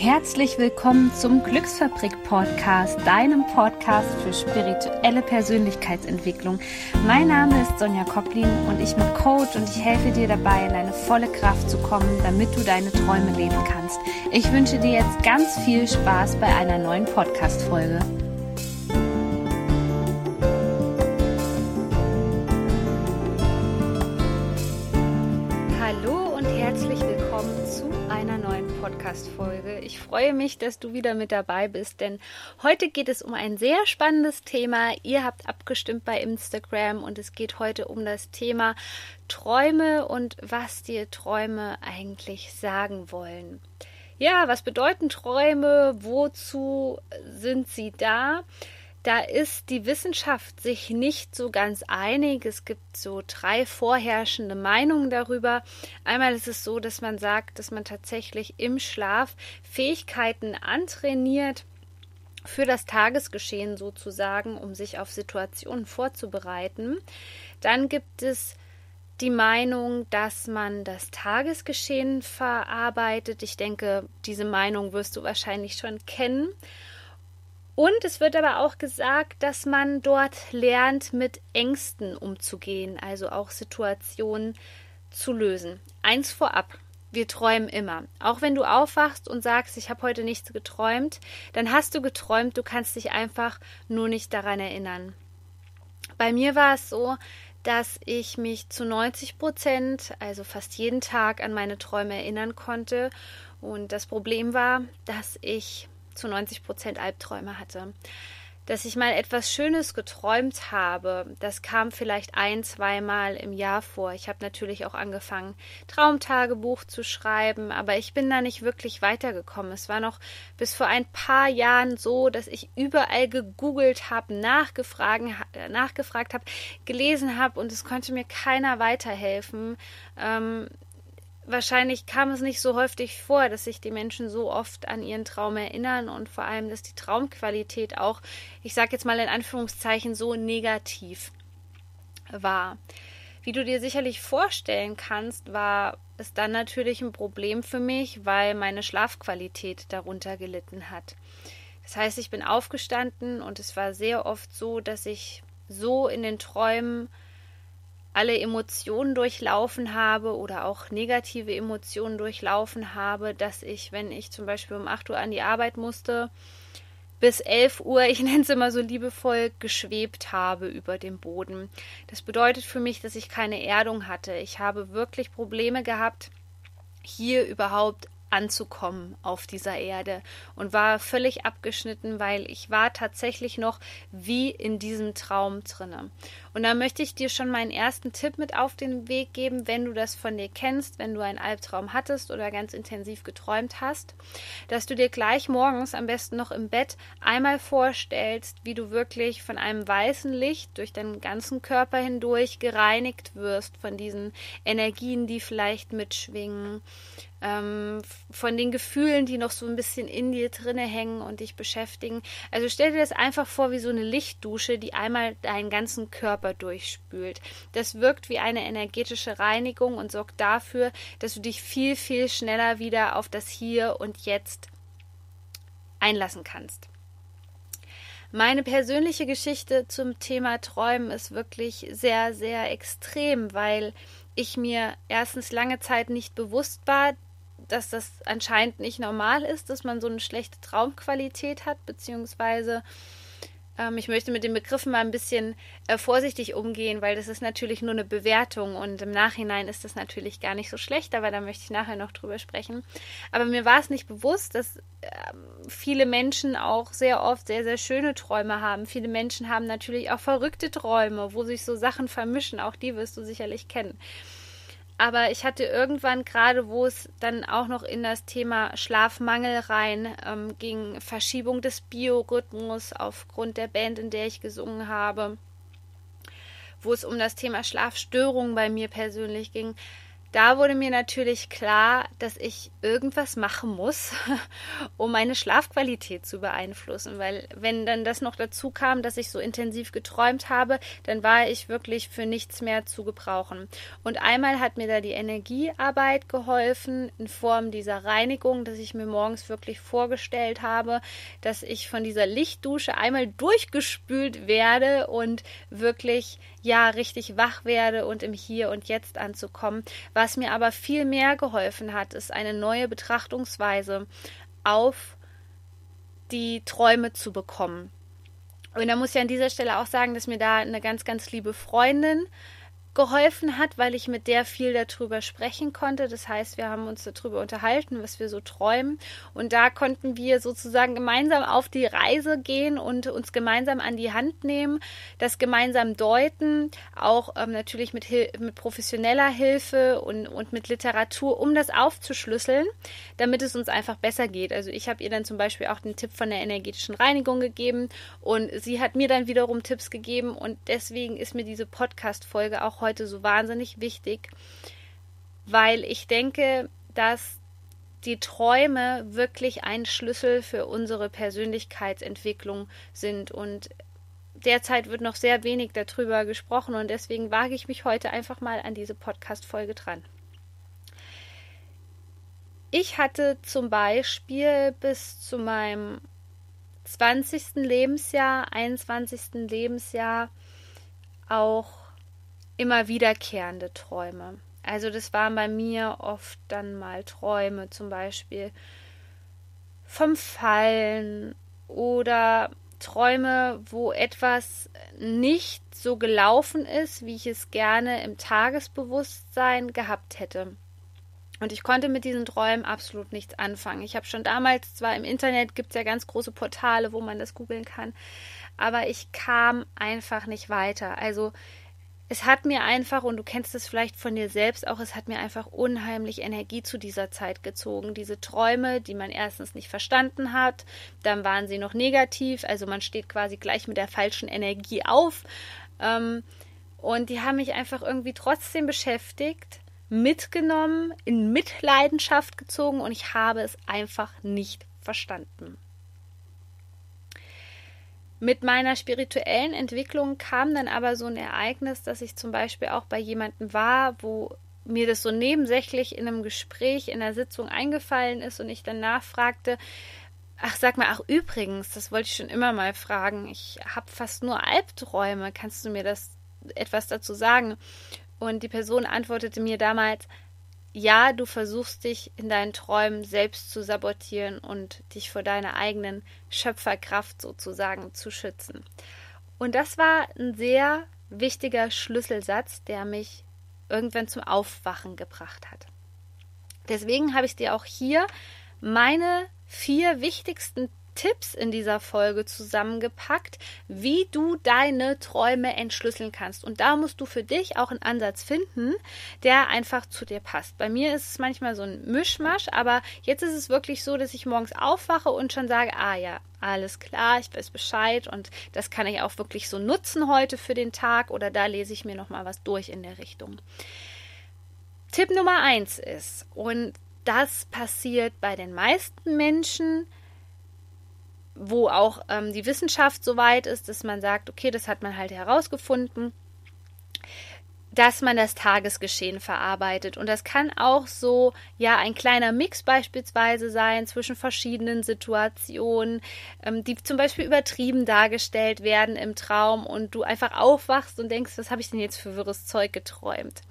Herzlich willkommen zum Glücksfabrik Podcast, deinem Podcast für spirituelle Persönlichkeitsentwicklung. Mein Name ist Sonja Koplin und ich bin Coach und ich helfe dir dabei, in deine volle Kraft zu kommen, damit du deine Träume leben kannst. Ich wünsche dir jetzt ganz viel Spaß bei einer neuen Podcast-Folge. Freue mich, dass du wieder mit dabei bist, denn heute geht es um ein sehr spannendes Thema. Ihr habt abgestimmt bei Instagram und es geht heute um das Thema Träume und was dir Träume eigentlich sagen wollen. Ja, was bedeuten Träume? Wozu sind sie da? Da ist die Wissenschaft sich nicht so ganz einig. Es gibt so drei vorherrschende Meinungen darüber. Einmal ist es so, dass man sagt, dass man tatsächlich im Schlaf Fähigkeiten antrainiert, für das Tagesgeschehen sozusagen, um sich auf Situationen vorzubereiten. Dann gibt es die Meinung, dass man das Tagesgeschehen verarbeitet. Ich denke, diese Meinung wirst du wahrscheinlich schon kennen. Und es wird aber auch gesagt, dass man dort lernt, mit Ängsten umzugehen, also auch Situationen zu lösen. Eins vorab. Wir träumen immer. Auch wenn du aufwachst und sagst, ich habe heute nichts geträumt, dann hast du geträumt, du kannst dich einfach nur nicht daran erinnern. Bei mir war es so, dass ich mich zu 90 Prozent, also fast jeden Tag, an meine Träume erinnern konnte. Und das Problem war, dass ich zu 90 Prozent Albträume hatte. Dass ich mal etwas Schönes geträumt habe, das kam vielleicht ein, zweimal im Jahr vor. Ich habe natürlich auch angefangen, Traumtagebuch zu schreiben, aber ich bin da nicht wirklich weitergekommen. Es war noch bis vor ein paar Jahren so, dass ich überall gegoogelt habe, nachgefragt, habe, gelesen habe und es konnte mir keiner weiterhelfen. Ähm, wahrscheinlich kam es nicht so häufig vor, dass sich die Menschen so oft an ihren Traum erinnern und vor allem, dass die Traumqualität auch, ich sage jetzt mal in Anführungszeichen, so negativ war. Wie du dir sicherlich vorstellen kannst, war es dann natürlich ein Problem für mich, weil meine Schlafqualität darunter gelitten hat. Das heißt, ich bin aufgestanden und es war sehr oft so, dass ich so in den Träumen alle Emotionen durchlaufen habe oder auch negative Emotionen durchlaufen habe, dass ich, wenn ich zum Beispiel um 8 Uhr an die Arbeit musste, bis 11 Uhr, ich nenne es immer so liebevoll, geschwebt habe über dem Boden. Das bedeutet für mich, dass ich keine Erdung hatte. Ich habe wirklich Probleme gehabt, hier überhaupt anzukommen auf dieser Erde und war völlig abgeschnitten, weil ich war tatsächlich noch wie in diesem Traum drinne. Und da möchte ich dir schon meinen ersten Tipp mit auf den Weg geben, wenn du das von dir kennst, wenn du einen Albtraum hattest oder ganz intensiv geträumt hast, dass du dir gleich morgens am besten noch im Bett einmal vorstellst, wie du wirklich von einem weißen Licht durch deinen ganzen Körper hindurch gereinigt wirst von diesen Energien, die vielleicht mitschwingen, ähm, von den Gefühlen, die noch so ein bisschen in dir drinne hängen und dich beschäftigen. Also stell dir das einfach vor wie so eine Lichtdusche, die einmal deinen ganzen Körper durchspült. Das wirkt wie eine energetische Reinigung und sorgt dafür, dass du dich viel, viel schneller wieder auf das Hier und Jetzt einlassen kannst. Meine persönliche Geschichte zum Thema Träumen ist wirklich sehr, sehr extrem, weil ich mir erstens lange Zeit nicht bewusst war, dass das anscheinend nicht normal ist, dass man so eine schlechte Traumqualität hat, beziehungsweise ähm, ich möchte mit den Begriffen mal ein bisschen äh, vorsichtig umgehen, weil das ist natürlich nur eine Bewertung und im Nachhinein ist das natürlich gar nicht so schlecht, aber da möchte ich nachher noch drüber sprechen. Aber mir war es nicht bewusst, dass äh, viele Menschen auch sehr oft sehr, sehr schöne Träume haben. Viele Menschen haben natürlich auch verrückte Träume, wo sich so Sachen vermischen, auch die wirst du sicherlich kennen. Aber ich hatte irgendwann gerade, wo es dann auch noch in das Thema Schlafmangel rein ähm, ging, Verschiebung des Biorhythmus aufgrund der Band, in der ich gesungen habe, wo es um das Thema Schlafstörungen bei mir persönlich ging, da wurde mir natürlich klar, dass ich irgendwas machen muss, um meine Schlafqualität zu beeinflussen. Weil wenn dann das noch dazu kam, dass ich so intensiv geträumt habe, dann war ich wirklich für nichts mehr zu gebrauchen. Und einmal hat mir da die Energiearbeit geholfen in Form dieser Reinigung, dass ich mir morgens wirklich vorgestellt habe, dass ich von dieser Lichtdusche einmal durchgespült werde und wirklich ja richtig wach werde und im Hier und Jetzt anzukommen was mir aber viel mehr geholfen hat, ist eine neue Betrachtungsweise auf die Träume zu bekommen. Und da muss ich an dieser Stelle auch sagen, dass mir da eine ganz, ganz liebe Freundin geholfen hat, weil ich mit der viel darüber sprechen konnte. Das heißt, wir haben uns darüber unterhalten, was wir so träumen. Und da konnten wir sozusagen gemeinsam auf die Reise gehen und uns gemeinsam an die Hand nehmen, das gemeinsam deuten, auch ähm, natürlich mit, mit professioneller Hilfe und, und mit Literatur, um das aufzuschlüsseln, damit es uns einfach besser geht. Also ich habe ihr dann zum Beispiel auch den Tipp von der energetischen Reinigung gegeben und sie hat mir dann wiederum Tipps gegeben und deswegen ist mir diese Podcast-Folge auch heute heute so wahnsinnig wichtig, weil ich denke, dass die Träume wirklich ein Schlüssel für unsere Persönlichkeitsentwicklung sind und derzeit wird noch sehr wenig darüber gesprochen und deswegen wage ich mich heute einfach mal an diese Podcast-Folge dran. Ich hatte zum Beispiel bis zu meinem 20. Lebensjahr, 21. Lebensjahr auch immer wiederkehrende Träume. Also das waren bei mir oft dann mal Träume, zum Beispiel vom Fallen oder Träume, wo etwas nicht so gelaufen ist, wie ich es gerne im Tagesbewusstsein gehabt hätte. Und ich konnte mit diesen Träumen absolut nichts anfangen. Ich habe schon damals, zwar im Internet gibt es ja ganz große Portale, wo man das googeln kann, aber ich kam einfach nicht weiter. Also es hat mir einfach, und du kennst es vielleicht von dir selbst auch, es hat mir einfach unheimlich Energie zu dieser Zeit gezogen. Diese Träume, die man erstens nicht verstanden hat, dann waren sie noch negativ, also man steht quasi gleich mit der falschen Energie auf. Ähm, und die haben mich einfach irgendwie trotzdem beschäftigt, mitgenommen, in Mitleidenschaft gezogen und ich habe es einfach nicht verstanden. Mit meiner spirituellen Entwicklung kam dann aber so ein Ereignis, dass ich zum Beispiel auch bei jemandem war, wo mir das so nebensächlich in einem Gespräch, in einer Sitzung eingefallen ist und ich dann nachfragte, ach sag mal, ach übrigens, das wollte ich schon immer mal fragen, ich habe fast nur Albträume, kannst du mir das etwas dazu sagen? Und die Person antwortete mir damals, ja, du versuchst dich in deinen Träumen selbst zu sabotieren und dich vor deiner eigenen Schöpferkraft sozusagen zu schützen. Und das war ein sehr wichtiger Schlüsselsatz, der mich irgendwann zum Aufwachen gebracht hat. Deswegen habe ich dir auch hier meine vier wichtigsten Tipps in dieser Folge zusammengepackt, wie du deine Träume entschlüsseln kannst. Und da musst du für dich auch einen Ansatz finden, der einfach zu dir passt. Bei mir ist es manchmal so ein Mischmasch, aber jetzt ist es wirklich so, dass ich morgens aufwache und schon sage, ah ja, alles klar, ich weiß Bescheid und das kann ich auch wirklich so nutzen heute für den Tag oder da lese ich mir noch mal was durch in der Richtung. Tipp Nummer eins ist, und das passiert bei den meisten Menschen, wo auch ähm, die Wissenschaft so weit ist, dass man sagt, okay, das hat man halt herausgefunden, dass man das Tagesgeschehen verarbeitet. Und das kann auch so, ja, ein kleiner Mix beispielsweise sein zwischen verschiedenen Situationen, ähm, die zum Beispiel übertrieben dargestellt werden im Traum und du einfach aufwachst und denkst, was habe ich denn jetzt für wirres Zeug geträumt?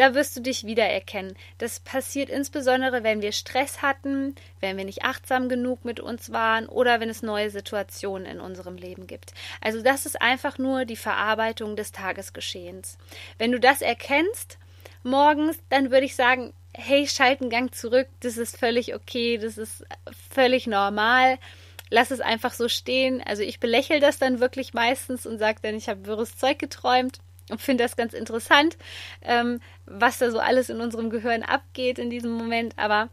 Da wirst du dich wiedererkennen. Das passiert insbesondere, wenn wir Stress hatten, wenn wir nicht achtsam genug mit uns waren oder wenn es neue Situationen in unserem Leben gibt. Also das ist einfach nur die Verarbeitung des Tagesgeschehens. Wenn du das erkennst morgens, dann würde ich sagen, hey, schalt einen Gang zurück, das ist völlig okay, das ist völlig normal lass es einfach so stehen. Also ich belächle das dann wirklich meistens und sage dann, ich habe wirres Zeug geträumt und finde das ganz interessant, ähm, was da so alles in unserem Gehirn abgeht in diesem Moment, aber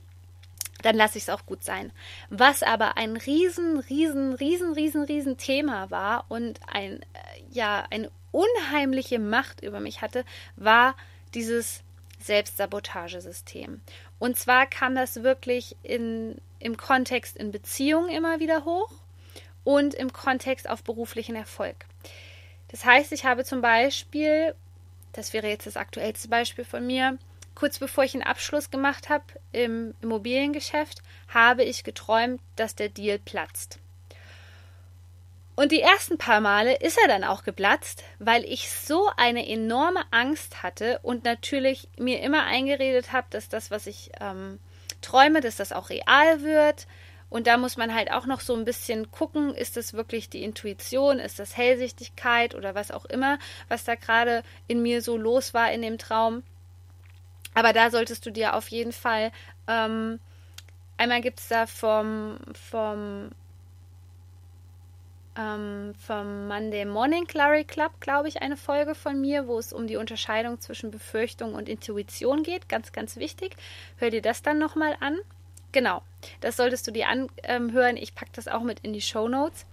dann lasse ich es auch gut sein. Was aber ein riesen, riesen, riesen, riesen, riesen Thema war und ein, äh, ja, eine unheimliche Macht über mich hatte, war dieses Selbstsabotagesystem. Und zwar kam das wirklich in, im Kontext in Beziehungen immer wieder hoch und im Kontext auf beruflichen Erfolg. Das heißt, ich habe zum Beispiel, das wäre jetzt das aktuellste Beispiel von mir, kurz bevor ich einen Abschluss gemacht habe im Immobiliengeschäft, habe ich geträumt, dass der Deal platzt. Und die ersten paar Male ist er dann auch geplatzt, weil ich so eine enorme Angst hatte und natürlich mir immer eingeredet habe, dass das, was ich ähm, träume, dass das auch real wird. Und da muss man halt auch noch so ein bisschen gucken, ist das wirklich die Intuition, ist das Hellsichtigkeit oder was auch immer, was da gerade in mir so los war in dem Traum. Aber da solltest du dir auf jeden Fall, ähm, einmal gibt es da vom, vom ähm, vom Monday Morning Clary Club, glaube ich, eine Folge von mir, wo es um die Unterscheidung zwischen Befürchtung und Intuition geht. Ganz, ganz wichtig. Hör dir das dann nochmal an. Genau, das solltest du dir anhören. Ich packe das auch mit in die Show Notes.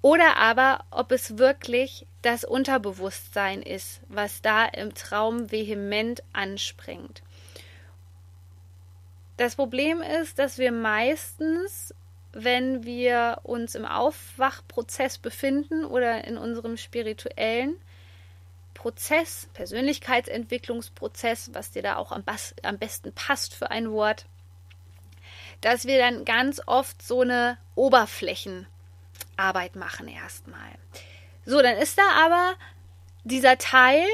Oder aber, ob es wirklich das Unterbewusstsein ist, was da im Traum vehement anspringt. Das Problem ist, dass wir meistens wenn wir uns im Aufwachprozess befinden oder in unserem spirituellen Prozess, Persönlichkeitsentwicklungsprozess, was dir da auch am, am besten passt für ein Wort, dass wir dann ganz oft so eine Oberflächenarbeit machen erstmal. So, dann ist da aber dieser Teil,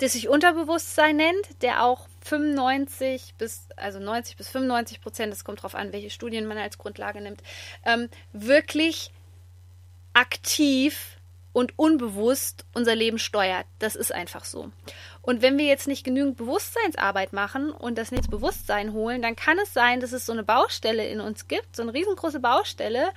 der sich Unterbewusstsein nennt, der auch 95 bis, also 90 bis 95 Prozent, das kommt darauf an, welche Studien man als Grundlage nimmt, ähm, wirklich aktiv und unbewusst unser Leben steuert. Das ist einfach so. Und wenn wir jetzt nicht genügend Bewusstseinsarbeit machen und das ins Bewusstsein holen, dann kann es sein, dass es so eine Baustelle in uns gibt, so eine riesengroße Baustelle,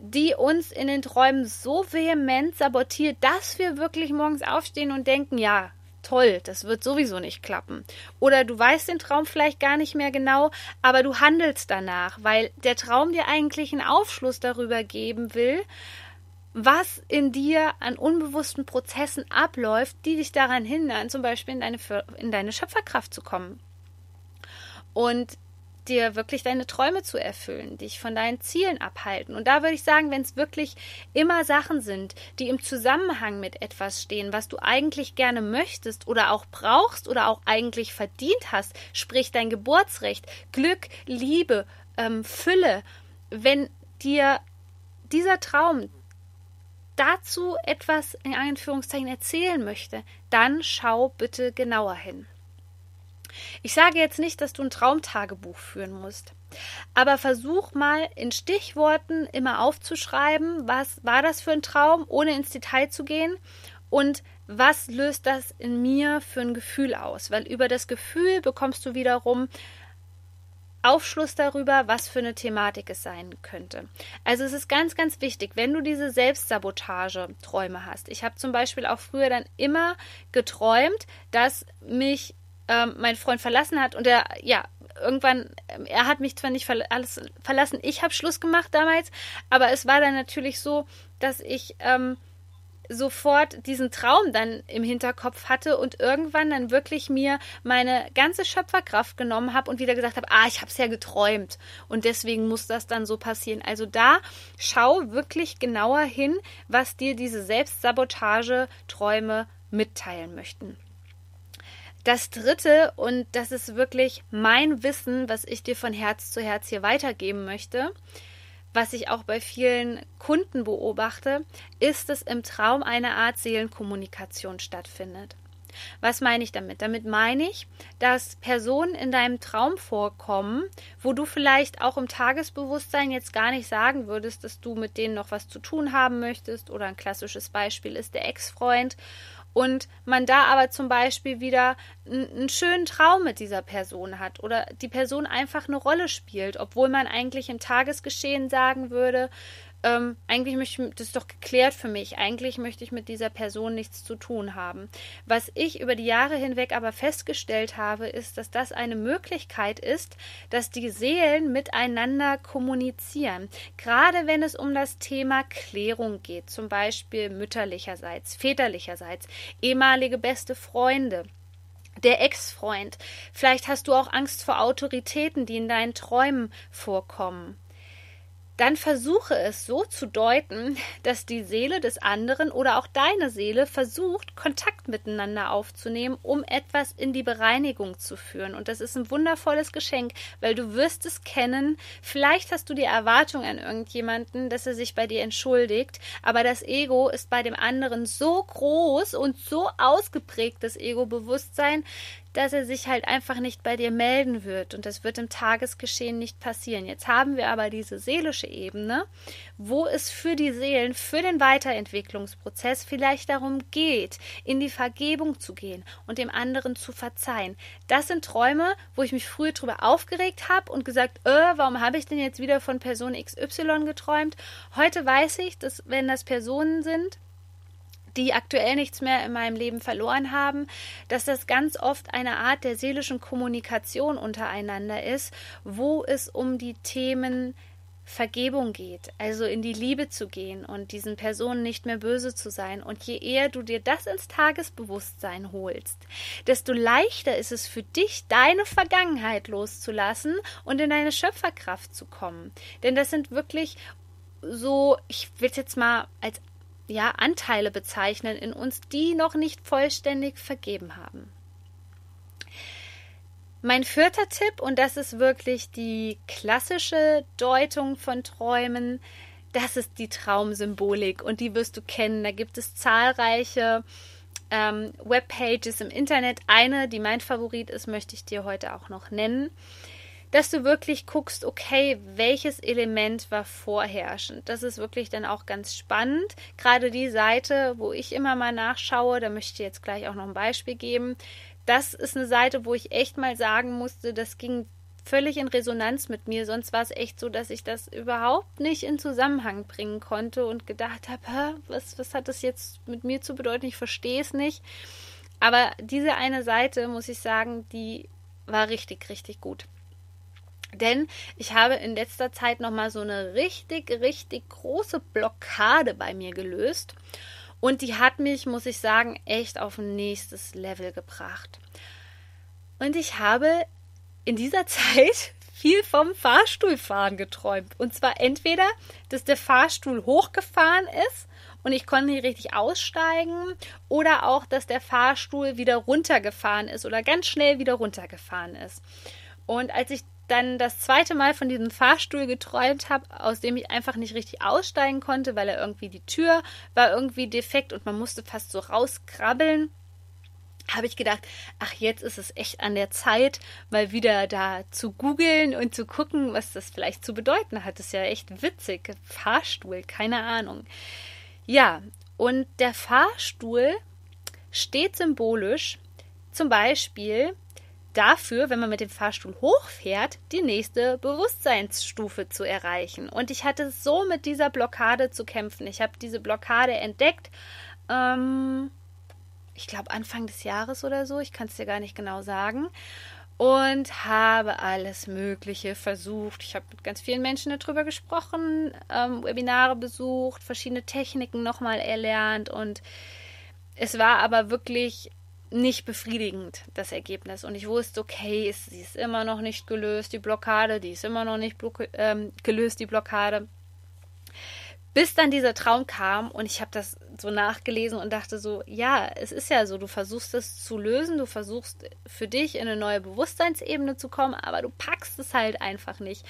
die uns in den Träumen so vehement sabotiert, dass wir wirklich morgens aufstehen und denken, ja, toll, das wird sowieso nicht klappen. Oder du weißt den Traum vielleicht gar nicht mehr genau, aber du handelst danach, weil der Traum dir eigentlich einen Aufschluss darüber geben will, was in dir an unbewussten Prozessen abläuft, die dich daran hindern, zum Beispiel in deine, in deine Schöpferkraft zu kommen. Und dir wirklich deine Träume zu erfüllen, dich von deinen Zielen abhalten. Und da würde ich sagen, wenn es wirklich immer Sachen sind, die im Zusammenhang mit etwas stehen, was du eigentlich gerne möchtest oder auch brauchst oder auch eigentlich verdient hast, sprich dein Geburtsrecht, Glück, Liebe, ähm, Fülle, wenn dir dieser Traum dazu etwas in Anführungszeichen erzählen möchte, dann schau bitte genauer hin. Ich sage jetzt nicht, dass du ein Traumtagebuch führen musst. Aber versuch mal in Stichworten immer aufzuschreiben, was war das für ein Traum, ohne ins Detail zu gehen und was löst das in mir für ein Gefühl aus? Weil über das Gefühl bekommst du wiederum Aufschluss darüber, was für eine Thematik es sein könnte. Also es ist ganz, ganz wichtig, wenn du diese Selbstsabotage-Träume hast. Ich habe zum Beispiel auch früher dann immer geträumt, dass mich ähm, mein Freund verlassen hat und er, ja, irgendwann, ähm, er hat mich zwar nicht ver alles verlassen, ich habe Schluss gemacht damals, aber es war dann natürlich so, dass ich ähm, sofort diesen Traum dann im Hinterkopf hatte und irgendwann dann wirklich mir meine ganze Schöpferkraft genommen habe und wieder gesagt habe, ah, ich habe es ja geträumt und deswegen muss das dann so passieren. Also da schau wirklich genauer hin, was dir diese Selbstsabotage-Träume mitteilen möchten. Das dritte, und das ist wirklich mein Wissen, was ich dir von Herz zu Herz hier weitergeben möchte, was ich auch bei vielen Kunden beobachte, ist, dass im Traum eine Art Seelenkommunikation stattfindet. Was meine ich damit? Damit meine ich, dass Personen in deinem Traum vorkommen, wo du vielleicht auch im Tagesbewusstsein jetzt gar nicht sagen würdest, dass du mit denen noch was zu tun haben möchtest. Oder ein klassisches Beispiel ist der Ex-Freund und man da aber zum Beispiel wieder einen schönen Traum mit dieser Person hat oder die Person einfach eine Rolle spielt, obwohl man eigentlich im Tagesgeschehen sagen würde, ähm, eigentlich möchte ich, das ist doch geklärt für mich, eigentlich möchte ich mit dieser Person nichts zu tun haben. Was ich über die Jahre hinweg aber festgestellt habe, ist, dass das eine Möglichkeit ist, dass die Seelen miteinander kommunizieren. Gerade wenn es um das Thema Klärung geht, zum Beispiel mütterlicherseits, väterlicherseits, ehemalige beste Freunde der Ex-Freund. Vielleicht hast du auch Angst vor Autoritäten, die in deinen Träumen vorkommen dann versuche es so zu deuten, dass die Seele des anderen oder auch deine Seele versucht, Kontakt miteinander aufzunehmen, um etwas in die Bereinigung zu führen. Und das ist ein wundervolles Geschenk, weil du wirst es kennen. Vielleicht hast du die Erwartung an irgendjemanden, dass er sich bei dir entschuldigt, aber das Ego ist bei dem anderen so groß und so ausgeprägt, das Ego-Bewusstsein, dass er sich halt einfach nicht bei dir melden wird und das wird im Tagesgeschehen nicht passieren. Jetzt haben wir aber diese seelische Ebene, wo es für die Seelen, für den Weiterentwicklungsprozess vielleicht darum geht, in die Vergebung zu gehen und dem anderen zu verzeihen. Das sind Träume, wo ich mich früher drüber aufgeregt habe und gesagt, äh, warum habe ich denn jetzt wieder von Person XY geträumt? Heute weiß ich, dass wenn das Personen sind, die aktuell nichts mehr in meinem Leben verloren haben, dass das ganz oft eine Art der seelischen Kommunikation untereinander ist, wo es um die Themen Vergebung geht, also in die Liebe zu gehen und diesen Personen nicht mehr böse zu sein. Und je eher du dir das ins Tagesbewusstsein holst, desto leichter ist es für dich, deine Vergangenheit loszulassen und in deine Schöpferkraft zu kommen. Denn das sind wirklich so, ich will es jetzt mal als ja, Anteile bezeichnen in uns, die noch nicht vollständig vergeben haben. Mein vierter Tipp, und das ist wirklich die klassische Deutung von Träumen, das ist die Traumsymbolik und die wirst du kennen. Da gibt es zahlreiche ähm, Webpages im Internet. Eine, die mein Favorit ist, möchte ich dir heute auch noch nennen dass du wirklich guckst, okay, welches Element war vorherrschend. Das ist wirklich dann auch ganz spannend. Gerade die Seite, wo ich immer mal nachschaue, da möchte ich jetzt gleich auch noch ein Beispiel geben. Das ist eine Seite, wo ich echt mal sagen musste, das ging völlig in Resonanz mit mir. Sonst war es echt so, dass ich das überhaupt nicht in Zusammenhang bringen konnte und gedacht habe, was, was hat das jetzt mit mir zu bedeuten? Ich verstehe es nicht. Aber diese eine Seite, muss ich sagen, die war richtig, richtig gut. Denn ich habe in letzter Zeit nochmal so eine richtig, richtig große Blockade bei mir gelöst. Und die hat mich, muss ich sagen, echt auf ein nächstes Level gebracht. Und ich habe in dieser Zeit viel vom Fahrstuhlfahren geträumt. Und zwar entweder, dass der Fahrstuhl hochgefahren ist und ich konnte nicht richtig aussteigen oder auch, dass der Fahrstuhl wieder runtergefahren ist oder ganz schnell wieder runtergefahren ist. Und als ich dann das zweite Mal von diesem Fahrstuhl geträumt habe, aus dem ich einfach nicht richtig aussteigen konnte, weil er irgendwie die Tür war irgendwie defekt und man musste fast so rauskrabbeln, habe ich gedacht, ach, jetzt ist es echt an der Zeit, mal wieder da zu googeln und zu gucken, was das vielleicht zu bedeuten hat. Das ist ja echt witzig. Fahrstuhl, keine Ahnung. Ja, und der Fahrstuhl steht symbolisch zum Beispiel dafür, wenn man mit dem Fahrstuhl hochfährt, die nächste Bewusstseinsstufe zu erreichen. Und ich hatte so mit dieser Blockade zu kämpfen. Ich habe diese Blockade entdeckt, ähm, ich glaube Anfang des Jahres oder so, ich kann es dir gar nicht genau sagen. Und habe alles Mögliche versucht. Ich habe mit ganz vielen Menschen darüber gesprochen, ähm, Webinare besucht, verschiedene Techniken nochmal erlernt und es war aber wirklich nicht befriedigend, das Ergebnis. Und ich wusste, okay, ist, sie ist immer noch nicht gelöst, die Blockade, die ist immer noch nicht ähm, gelöst, die Blockade. Bis dann dieser Traum kam und ich habe das so nachgelesen und dachte so, ja, es ist ja so, du versuchst es zu lösen, du versuchst für dich in eine neue Bewusstseinsebene zu kommen, aber du packst es halt einfach nicht.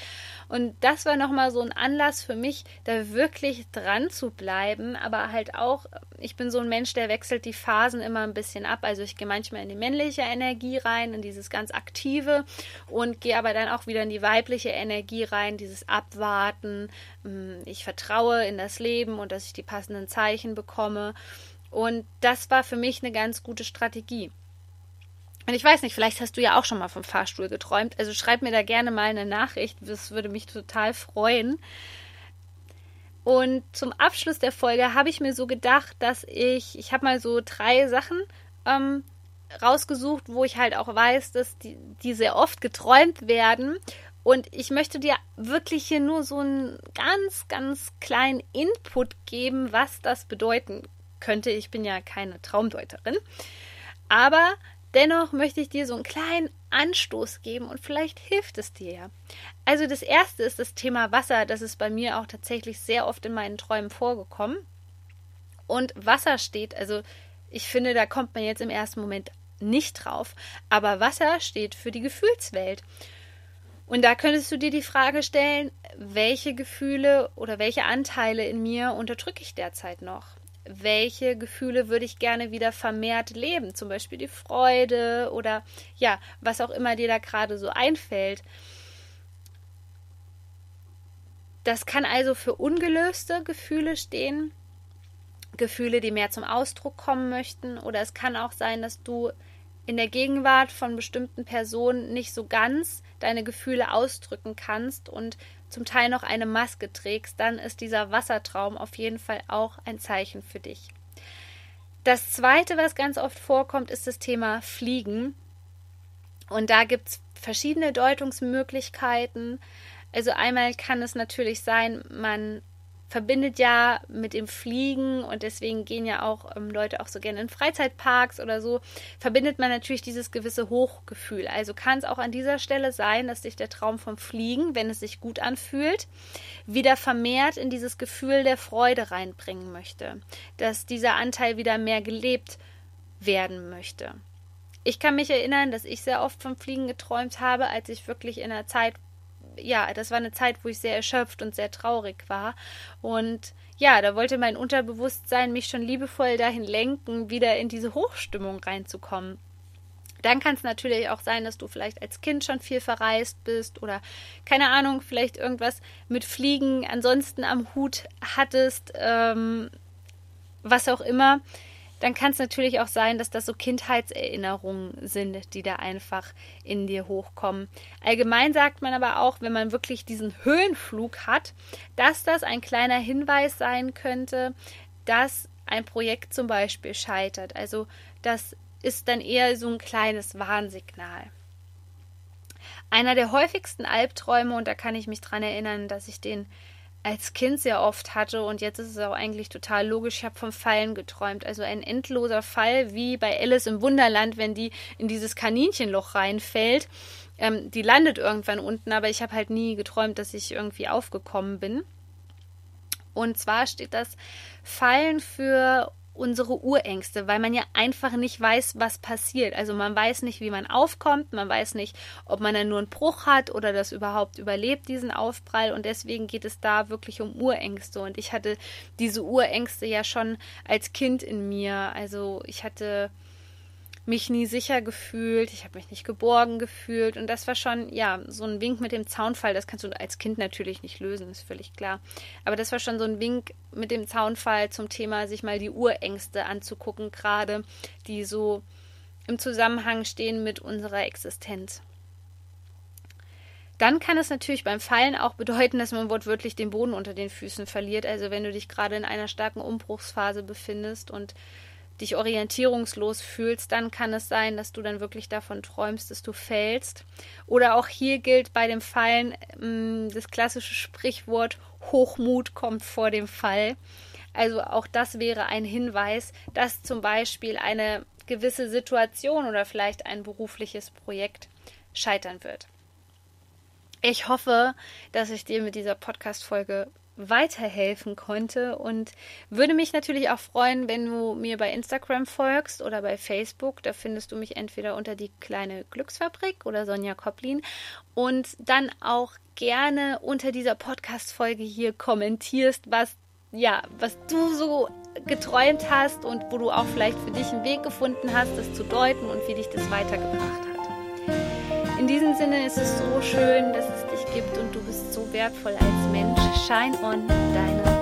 Und das war nochmal so ein Anlass für mich, da wirklich dran zu bleiben, aber halt auch, ich bin so ein Mensch, der wechselt die Phasen immer ein bisschen ab. Also ich gehe manchmal in die männliche Energie rein, in dieses ganz aktive und gehe aber dann auch wieder in die weibliche Energie rein, dieses Abwarten. Hm, ich vertraue in das Leben und dass ich die passenden Zeichen bekomme komme. Und das war für mich eine ganz gute Strategie. Und ich weiß nicht, vielleicht hast du ja auch schon mal vom Fahrstuhl geträumt. Also schreib mir da gerne mal eine Nachricht. Das würde mich total freuen. Und zum Abschluss der Folge habe ich mir so gedacht, dass ich, ich habe mal so drei Sachen ähm, rausgesucht, wo ich halt auch weiß, dass die, die sehr oft geträumt werden. Und ich möchte dir wirklich hier nur so einen ganz, ganz kleinen Input geben, was das bedeuten könnte. Ich bin ja keine Traumdeuterin. Aber Dennoch möchte ich dir so einen kleinen Anstoß geben und vielleicht hilft es dir ja. Also das erste ist das Thema Wasser. Das ist bei mir auch tatsächlich sehr oft in meinen Träumen vorgekommen. Und Wasser steht, also ich finde, da kommt man jetzt im ersten Moment nicht drauf. Aber Wasser steht für die Gefühlswelt. Und da könntest du dir die Frage stellen, welche Gefühle oder welche Anteile in mir unterdrücke ich derzeit noch? Welche Gefühle würde ich gerne wieder vermehrt leben? Zum Beispiel die Freude oder ja, was auch immer dir da gerade so einfällt. Das kann also für ungelöste Gefühle stehen, Gefühle, die mehr zum Ausdruck kommen möchten, oder es kann auch sein, dass du in der Gegenwart von bestimmten Personen nicht so ganz deine Gefühle ausdrücken kannst und zum Teil noch eine Maske trägst, dann ist dieser Wassertraum auf jeden Fall auch ein Zeichen für dich. Das zweite, was ganz oft vorkommt, ist das Thema Fliegen. Und da gibt es verschiedene Deutungsmöglichkeiten. Also einmal kann es natürlich sein, man verbindet ja mit dem Fliegen und deswegen gehen ja auch ähm, Leute auch so gerne in Freizeitparks oder so, verbindet man natürlich dieses gewisse Hochgefühl. Also kann es auch an dieser Stelle sein, dass sich der Traum vom Fliegen, wenn es sich gut anfühlt, wieder vermehrt in dieses Gefühl der Freude reinbringen möchte, dass dieser Anteil wieder mehr gelebt werden möchte. Ich kann mich erinnern, dass ich sehr oft vom Fliegen geträumt habe, als ich wirklich in einer Zeit ja, das war eine Zeit, wo ich sehr erschöpft und sehr traurig war. Und ja, da wollte mein Unterbewusstsein mich schon liebevoll dahin lenken, wieder in diese Hochstimmung reinzukommen. Dann kann es natürlich auch sein, dass du vielleicht als Kind schon viel verreist bist oder keine Ahnung, vielleicht irgendwas mit Fliegen ansonsten am Hut hattest, ähm, was auch immer dann kann es natürlich auch sein, dass das so Kindheitserinnerungen sind, die da einfach in dir hochkommen. Allgemein sagt man aber auch, wenn man wirklich diesen Höhenflug hat, dass das ein kleiner Hinweis sein könnte, dass ein Projekt zum Beispiel scheitert. Also das ist dann eher so ein kleines Warnsignal. Einer der häufigsten Albträume, und da kann ich mich dran erinnern, dass ich den als Kind sehr oft hatte und jetzt ist es auch eigentlich total logisch. Ich habe vom Fallen geträumt. Also ein endloser Fall wie bei Alice im Wunderland, wenn die in dieses Kaninchenloch reinfällt. Ähm, die landet irgendwann unten, aber ich habe halt nie geträumt, dass ich irgendwie aufgekommen bin. Und zwar steht das Fallen für unsere Urängste, weil man ja einfach nicht weiß, was passiert. Also man weiß nicht, wie man aufkommt, man weiß nicht, ob man dann nur einen Bruch hat oder das überhaupt überlebt, diesen Aufprall. Und deswegen geht es da wirklich um Urängste. Und ich hatte diese Urängste ja schon als Kind in mir. Also ich hatte mich nie sicher gefühlt, ich habe mich nicht geborgen gefühlt und das war schon, ja, so ein Wink mit dem Zaunfall, das kannst du als Kind natürlich nicht lösen, ist völlig klar. Aber das war schon so ein Wink mit dem Zaunfall zum Thema, sich mal die Urängste anzugucken, gerade die so im Zusammenhang stehen mit unserer Existenz. Dann kann es natürlich beim Fallen auch bedeuten, dass man wortwörtlich den Boden unter den Füßen verliert. Also wenn du dich gerade in einer starken Umbruchsphase befindest und dich orientierungslos fühlst, dann kann es sein, dass du dann wirklich davon träumst, dass du fällst. Oder auch hier gilt bei dem Fallen ähm, das klassische Sprichwort Hochmut kommt vor dem Fall. Also auch das wäre ein Hinweis, dass zum Beispiel eine gewisse Situation oder vielleicht ein berufliches Projekt scheitern wird. Ich hoffe, dass ich dir mit dieser Podcast-Folge weiterhelfen konnte und würde mich natürlich auch freuen, wenn du mir bei Instagram folgst oder bei Facebook. Da findest du mich entweder unter die kleine Glücksfabrik oder Sonja Koplin und dann auch gerne unter dieser Podcast-Folge hier kommentierst, was ja, was du so geträumt hast und wo du auch vielleicht für dich einen Weg gefunden hast, das zu deuten und wie dich das weitergebracht hat. In diesem Sinne ist es so schön, dass es wertvoll als Mensch. Shine on, deine